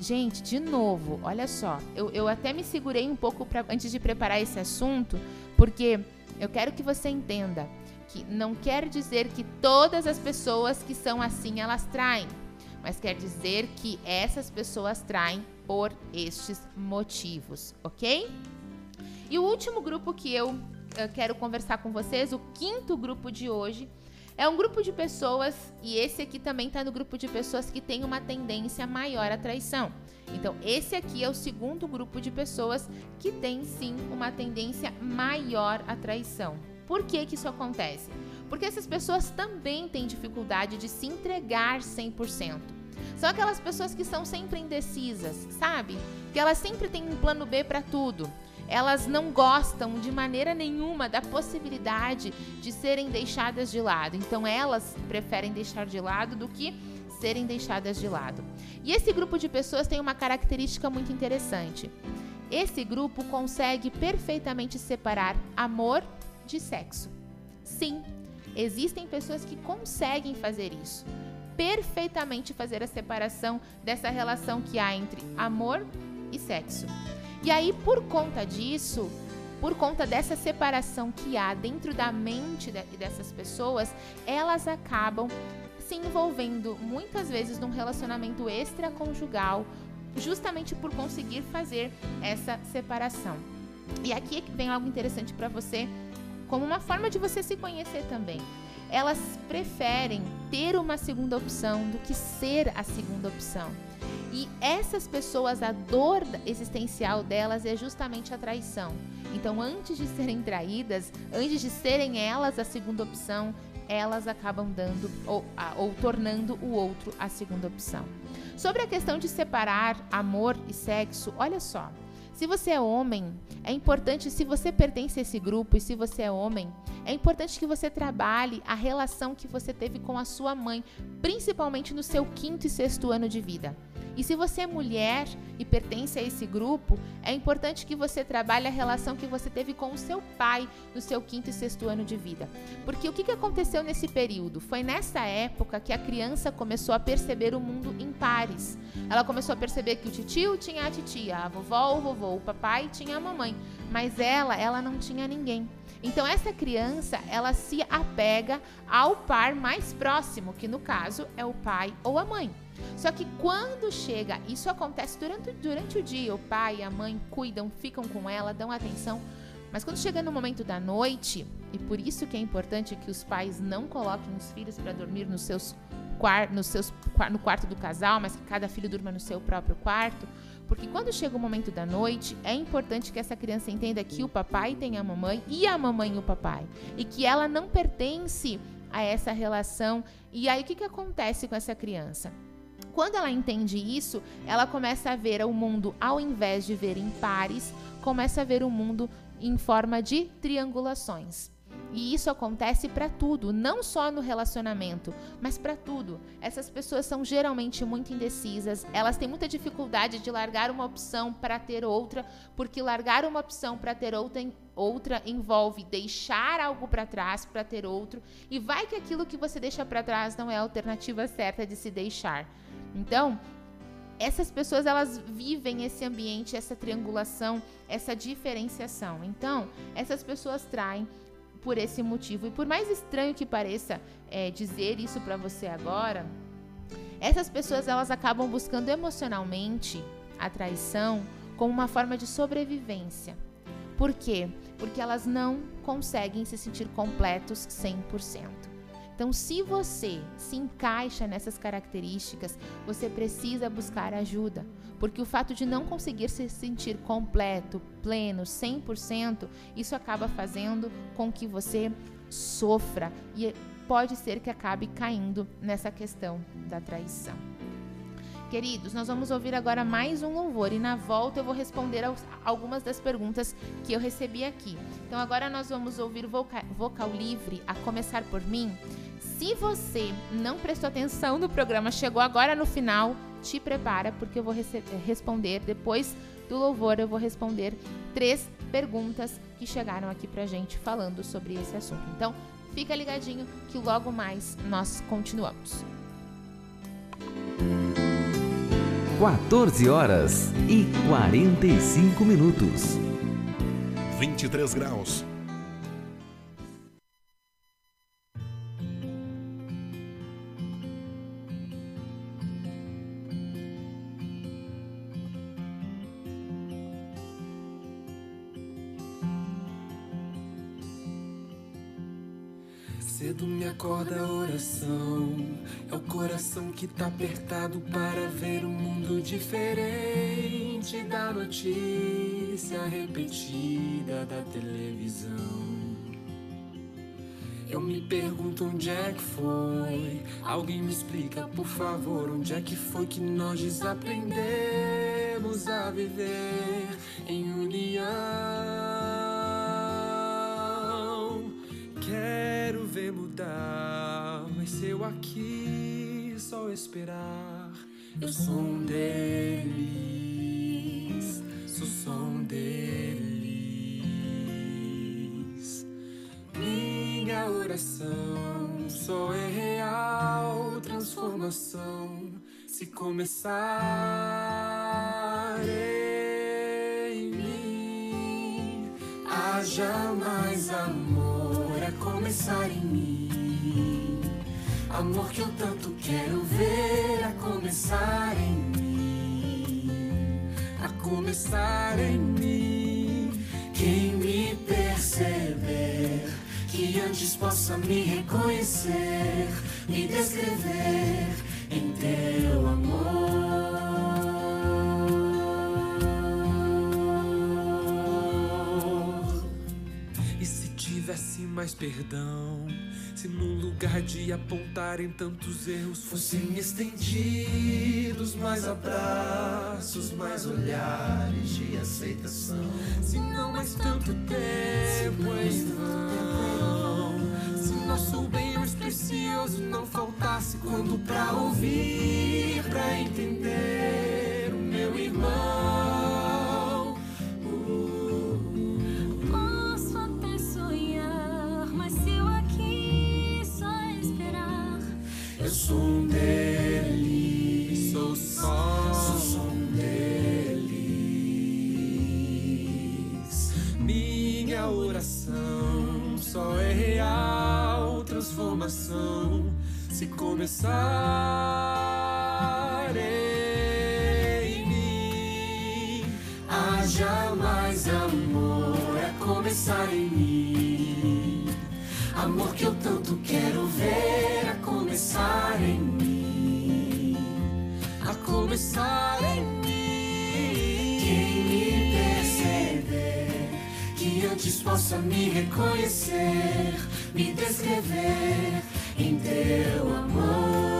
Gente, de novo, olha só, eu, eu até me segurei um pouco pra, antes de preparar esse assunto, porque eu quero que você entenda que não quer dizer que todas as pessoas que são assim elas traem, mas quer dizer que essas pessoas traem por estes motivos, ok? E o último grupo que eu, eu quero conversar com vocês, o quinto grupo de hoje, é um grupo de pessoas, e esse aqui também está no grupo de pessoas que tem uma tendência maior à traição. Então, esse aqui é o segundo grupo de pessoas que tem sim uma tendência maior à traição. Por que, que isso acontece? Porque essas pessoas também têm dificuldade de se entregar 100%. São aquelas pessoas que são sempre indecisas, sabe? Que elas sempre têm um plano B para tudo elas não gostam de maneira nenhuma da possibilidade de serem deixadas de lado. Então elas preferem deixar de lado do que serem deixadas de lado. E esse grupo de pessoas tem uma característica muito interessante. Esse grupo consegue perfeitamente separar amor de sexo. Sim, existem pessoas que conseguem fazer isso. Perfeitamente fazer a separação dessa relação que há entre amor e sexo. E aí, por conta disso, por conta dessa separação que há dentro da mente dessas pessoas, elas acabam se envolvendo muitas vezes num relacionamento extraconjugal, justamente por conseguir fazer essa separação. E aqui vem algo interessante para você, como uma forma de você se conhecer também. Elas preferem ter uma segunda opção do que ser a segunda opção. E essas pessoas, a dor existencial delas é justamente a traição. Então, antes de serem traídas, antes de serem elas a segunda opção, elas acabam dando ou, ou tornando o outro a segunda opção. Sobre a questão de separar amor e sexo, olha só. Se você é homem, é importante, se você pertence a esse grupo e se você é homem, é importante que você trabalhe a relação que você teve com a sua mãe, principalmente no seu quinto e sexto ano de vida. E se você é mulher e pertence a esse grupo, é importante que você trabalhe a relação que você teve com o seu pai no seu quinto e sexto ano de vida. Porque o que aconteceu nesse período? Foi nessa época que a criança começou a perceber o mundo em pares. Ela começou a perceber que o tio tinha a titia, a vovó, o vovô, o papai tinha a mamãe, mas ela, ela não tinha ninguém. Então essa criança, ela se apega ao par mais próximo, que no caso é o pai ou a mãe. Só que quando chega, isso acontece durante, durante o dia, o pai e a mãe cuidam, ficam com ela, dão atenção. Mas quando chega no momento da noite, e por isso que é importante que os pais não coloquem os filhos para dormir nos seus, nos seus, no quarto do casal, mas que cada filho durma no seu próprio quarto, porque quando chega o momento da noite, é importante que essa criança entenda que o papai tem a mamãe e a mamãe o papai, e que ela não pertence a essa relação. E aí o que, que acontece com essa criança? Quando ela entende isso, ela começa a ver o mundo, ao invés de ver em pares, começa a ver o mundo em forma de triangulações. E isso acontece para tudo, não só no relacionamento, mas para tudo. Essas pessoas são geralmente muito indecisas, elas têm muita dificuldade de largar uma opção para ter outra, porque largar uma opção para ter outra, outra envolve deixar algo para trás para ter outro, e vai que aquilo que você deixa para trás não é a alternativa certa de se deixar. Então, essas pessoas elas vivem esse ambiente, essa triangulação, essa diferenciação. Então, essas pessoas traem por esse motivo. E por mais estranho que pareça é, dizer isso para você agora, essas pessoas elas acabam buscando emocionalmente a traição como uma forma de sobrevivência. Por quê? Porque elas não conseguem se sentir completos 100%. Então, se você se encaixa nessas características, você precisa buscar ajuda, porque o fato de não conseguir se sentir completo, pleno, 100%, isso acaba fazendo com que você sofra e pode ser que acabe caindo nessa questão da traição. Queridos, nós vamos ouvir agora mais um louvor e na volta eu vou responder algumas das perguntas que eu recebi aqui. Então agora nós vamos ouvir vocal, vocal livre, a começar por mim. Se você não prestou atenção no programa, chegou agora no final, te prepara porque eu vou responder depois do louvor, eu vou responder três perguntas que chegaram aqui pra gente falando sobre esse assunto. Então, fica ligadinho que logo mais nós continuamos. 14 horas e 45 minutos. 23 graus. A oração. É o coração que tá apertado para ver um mundo diferente da notícia repetida da televisão. Eu me pergunto onde é que foi. Alguém me explica, por favor, onde é que foi que nós desaprendemos a viver. em união. Quero ver mudar, eu aqui só esperar, eu sou um deles, sou só um deles. Minha oração só é real transformação se começar em mim. Haja mais amor a começar em mim. Amor que eu tanto quero ver a começar em mim. A começar em mim. Quem me perceber, que antes possa me reconhecer, me descrever em teu amor. E se tivesse mais perdão, se num lugar de apontarem tantos erros fossem estendidos mais abraços, mais olhares de aceitação. Se não mais tanto tempo em vão, se nosso bem mais precioso não faltasse quando pra ouvir, pra entender Um deles, sou só, sou deles. Minha oração só é real transformação se começar em mim. Haja mais amor a começar em mim. Amor que eu tanto quero ver começar em mim. A começar em mim. Quem me perceber, que antes possa me reconhecer, me descrever em teu amor.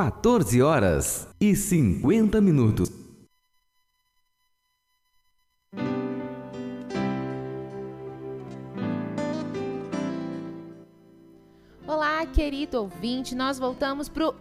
14 horas e 50 minutos. Olá, querido ouvinte, nós voltamos para o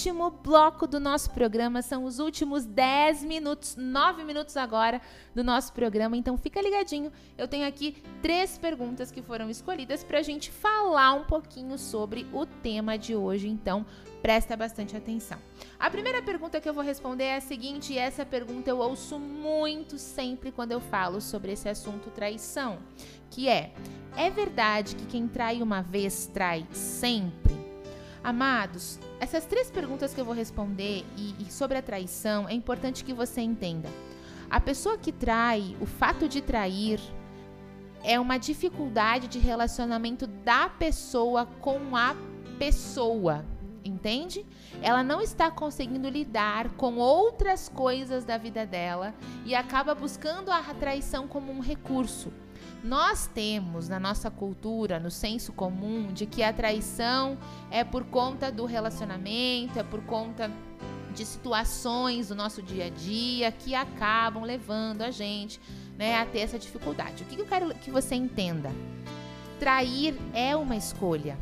último bloco do nosso programa. São os últimos 10 minutos, 9 minutos agora do nosso programa. Então fica ligadinho. Eu tenho aqui três perguntas que foram escolhidas para a gente falar um pouquinho sobre o tema de hoje. Então presta bastante atenção. A primeira pergunta que eu vou responder é a seguinte, e essa pergunta eu ouço muito sempre quando eu falo sobre esse assunto traição, que é: é verdade que quem trai uma vez trai sempre? Amados, essas três perguntas que eu vou responder e, e sobre a traição é importante que você entenda. A pessoa que trai, o fato de trair, é uma dificuldade de relacionamento da pessoa com a pessoa, entende? Ela não está conseguindo lidar com outras coisas da vida dela e acaba buscando a traição como um recurso. Nós temos na nossa cultura, no senso comum, de que a traição é por conta do relacionamento, é por conta de situações do nosso dia a dia que acabam levando a gente né, a ter essa dificuldade. O que eu quero que você entenda? Trair é uma escolha,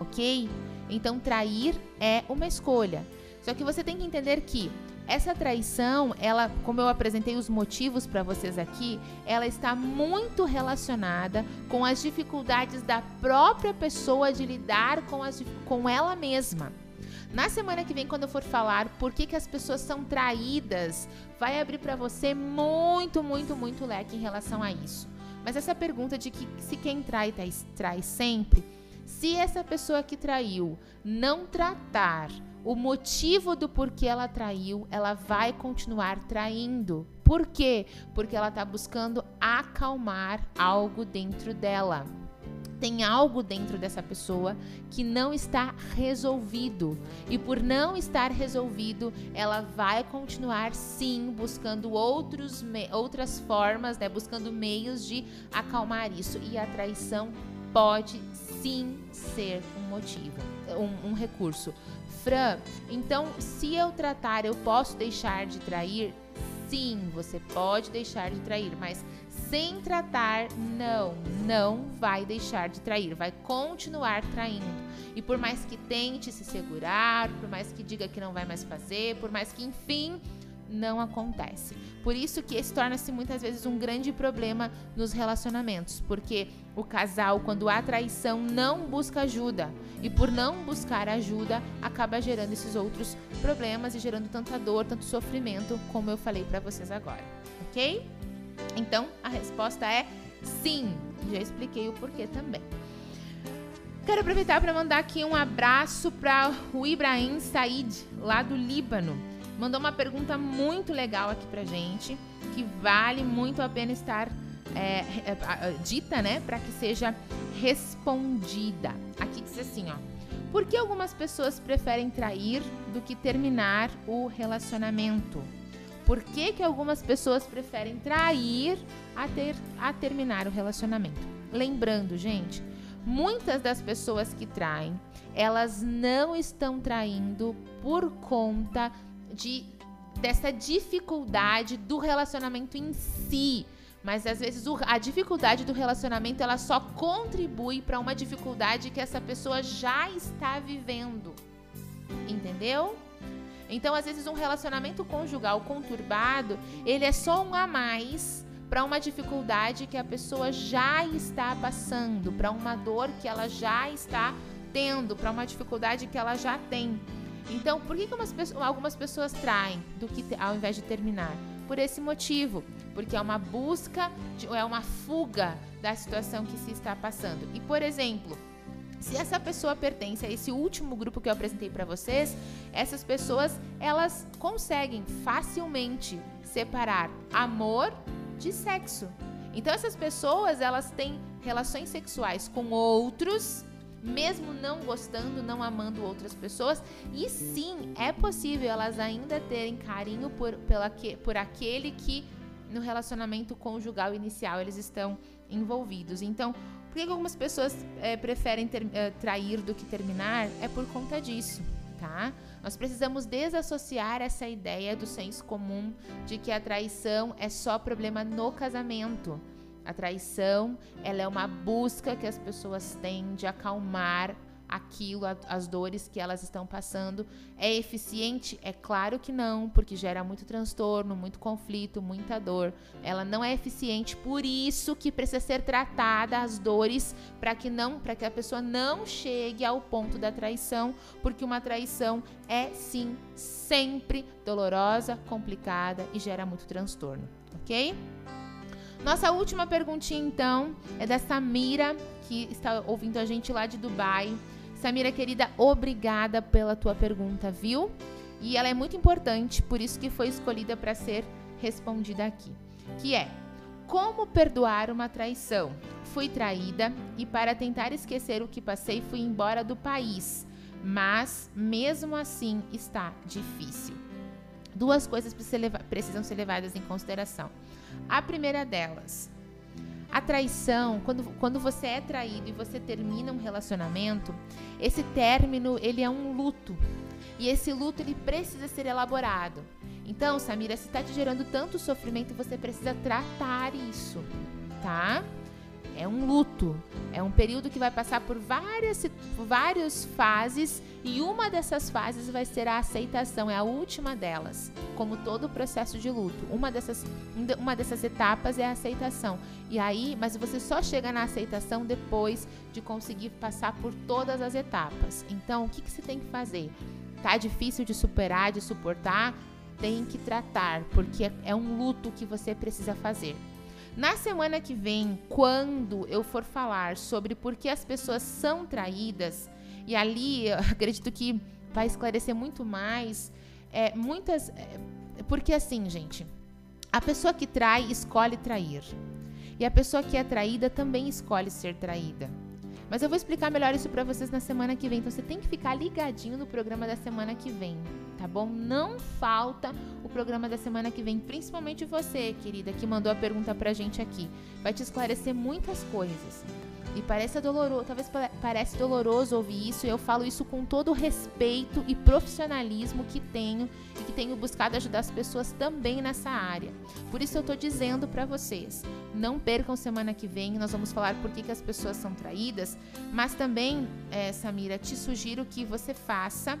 ok? Então, trair é uma escolha. Só que você tem que entender que essa traição, ela, como eu apresentei os motivos para vocês aqui, ela está muito relacionada com as dificuldades da própria pessoa de lidar com, as, com ela mesma. Na semana que vem, quando eu for falar por que, que as pessoas são traídas, vai abrir para você muito, muito, muito leque em relação a isso. Mas essa pergunta de que se quem trai, trai sempre, se essa pessoa que traiu não tratar o motivo do porquê ela traiu, ela vai continuar traindo. Por quê? Porque ela está buscando acalmar algo dentro dela. Tem algo dentro dessa pessoa que não está resolvido. E por não estar resolvido, ela vai continuar sim buscando outros outras formas, né? buscando meios de acalmar isso. E a traição pode sim ser um motivo, um, um recurso. Fran, então se eu tratar, eu posso deixar de trair? Sim, você pode deixar de trair, mas sem tratar, não, não vai deixar de trair, vai continuar traindo. E por mais que tente se segurar, por mais que diga que não vai mais fazer, por mais que, enfim, não acontece. Por isso que esse torna-se muitas vezes um grande problema nos relacionamentos, porque o casal, quando há traição, não busca ajuda e por não buscar ajuda, acaba gerando esses outros problemas e gerando tanta dor, tanto sofrimento, como eu falei para vocês agora, ok? Então a resposta é sim. Já expliquei o porquê também. Quero aproveitar para mandar aqui um abraço para o Ibrahim Said, lá do Líbano mandou uma pergunta muito legal aqui pra gente, que vale muito a pena estar é, é, dita, né, para que seja respondida. Aqui diz assim, ó. Por que algumas pessoas preferem trair do que terminar o relacionamento? Por que, que algumas pessoas preferem trair a, ter, a terminar o relacionamento? Lembrando, gente, muitas das pessoas que traem, elas não estão traindo por conta de dessa dificuldade do relacionamento em si. Mas às vezes a dificuldade do relacionamento ela só contribui para uma dificuldade que essa pessoa já está vivendo. Entendeu? Então, às vezes um relacionamento conjugal conturbado, ele é só um a mais para uma dificuldade que a pessoa já está passando, para uma dor que ela já está tendo, para uma dificuldade que ela já tem. Então, por que, que umas, algumas pessoas traem do que ao invés de terminar? Por esse motivo, porque é uma busca, de, é uma fuga da situação que se está passando. E, por exemplo, se essa pessoa pertence a esse último grupo que eu apresentei para vocês, essas pessoas elas conseguem facilmente separar amor de sexo. Então essas pessoas elas têm relações sexuais com outros mesmo não gostando, não amando outras pessoas. E sim, é possível elas ainda terem carinho por, pela, por aquele que no relacionamento conjugal inicial eles estão envolvidos. Então, por que algumas pessoas é, preferem ter, é, trair do que terminar? É por conta disso, tá? Nós precisamos desassociar essa ideia do senso comum de que a traição é só problema no casamento. A traição, ela é uma busca que as pessoas têm de acalmar aquilo, as dores que elas estão passando. É eficiente? É claro que não, porque gera muito transtorno, muito conflito, muita dor. Ela não é eficiente, por isso que precisa ser tratada as dores para que não, para que a pessoa não chegue ao ponto da traição, porque uma traição é sim sempre dolorosa, complicada e gera muito transtorno, OK? Nossa última perguntinha, então, é da Samira, que está ouvindo a gente lá de Dubai. Samira, querida, obrigada pela tua pergunta, viu? E ela é muito importante, por isso que foi escolhida para ser respondida aqui, que é: como perdoar uma traição? Fui traída e para tentar esquecer o que passei fui embora do país, mas mesmo assim está difícil. Duas coisas precisam ser levadas em consideração. A primeira delas, a traição, quando, quando você é traído e você termina um relacionamento, esse término ele é um luto. E esse luto ele precisa ser elaborado. Então, Samira, se está te gerando tanto sofrimento, você precisa tratar isso, tá? É um luto, é um período que vai passar por várias, várias fases e uma dessas fases vai ser a aceitação, é a última delas, como todo o processo de luto. Uma dessas, uma dessas etapas é a aceitação. E aí, mas você só chega na aceitação depois de conseguir passar por todas as etapas. Então, o que, que você tem que fazer? Tá difícil de superar, de suportar? Tem que tratar, porque é um luto que você precisa fazer. Na semana que vem, quando eu for falar sobre por que as pessoas são traídas, e ali acredito que vai esclarecer muito mais, é, muitas. É, porque assim, gente, a pessoa que trai escolhe trair. E a pessoa que é traída também escolhe ser traída. Mas eu vou explicar melhor isso para vocês na semana que vem. Então você tem que ficar ligadinho no programa da semana que vem, tá bom? Não falta o programa da semana que vem, principalmente você, querida, que mandou a pergunta pra gente aqui. Vai te esclarecer muitas coisas. E parece doloroso, talvez parece doloroso ouvir isso, e eu falo isso com todo o respeito e profissionalismo que tenho e que tenho buscado ajudar as pessoas também nessa área. Por isso eu tô dizendo para vocês, não percam semana que vem, nós vamos falar por que, que as pessoas são traídas, mas também, é, Samira, te sugiro que você faça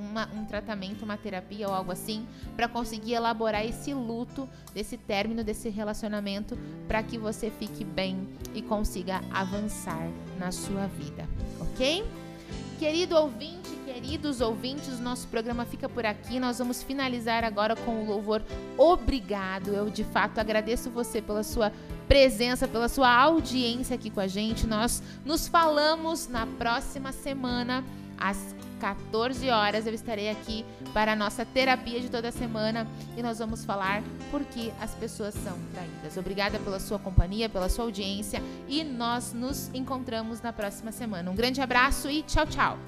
uma, um tratamento, uma terapia ou algo assim, para conseguir elaborar esse luto desse término desse relacionamento, para que você fique bem e consiga avançar na sua vida, ok? Querido ouvinte, queridos ouvintes, nosso programa fica por aqui. Nós vamos finalizar agora com o louvor Obrigado. Eu de fato agradeço você pela sua presença, pela sua audiência aqui com a gente. Nós nos falamos na próxima semana às 14 horas eu estarei aqui para a nossa terapia de toda semana e nós vamos falar por que as pessoas são traídas. Obrigada pela sua companhia, pela sua audiência e nós nos encontramos na próxima semana. Um grande abraço e tchau, tchau.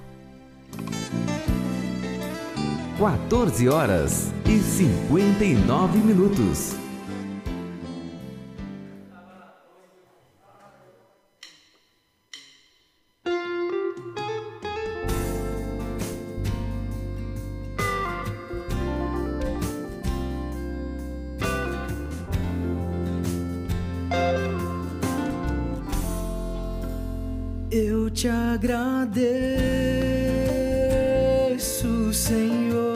14 horas e 59 minutos. Te agradeço, Senhor,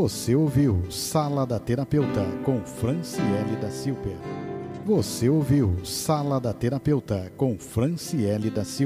Você ouviu Sala da Terapeuta com Franciele da Silva. Você ouviu Sala da Terapeuta com Franciele da Silva.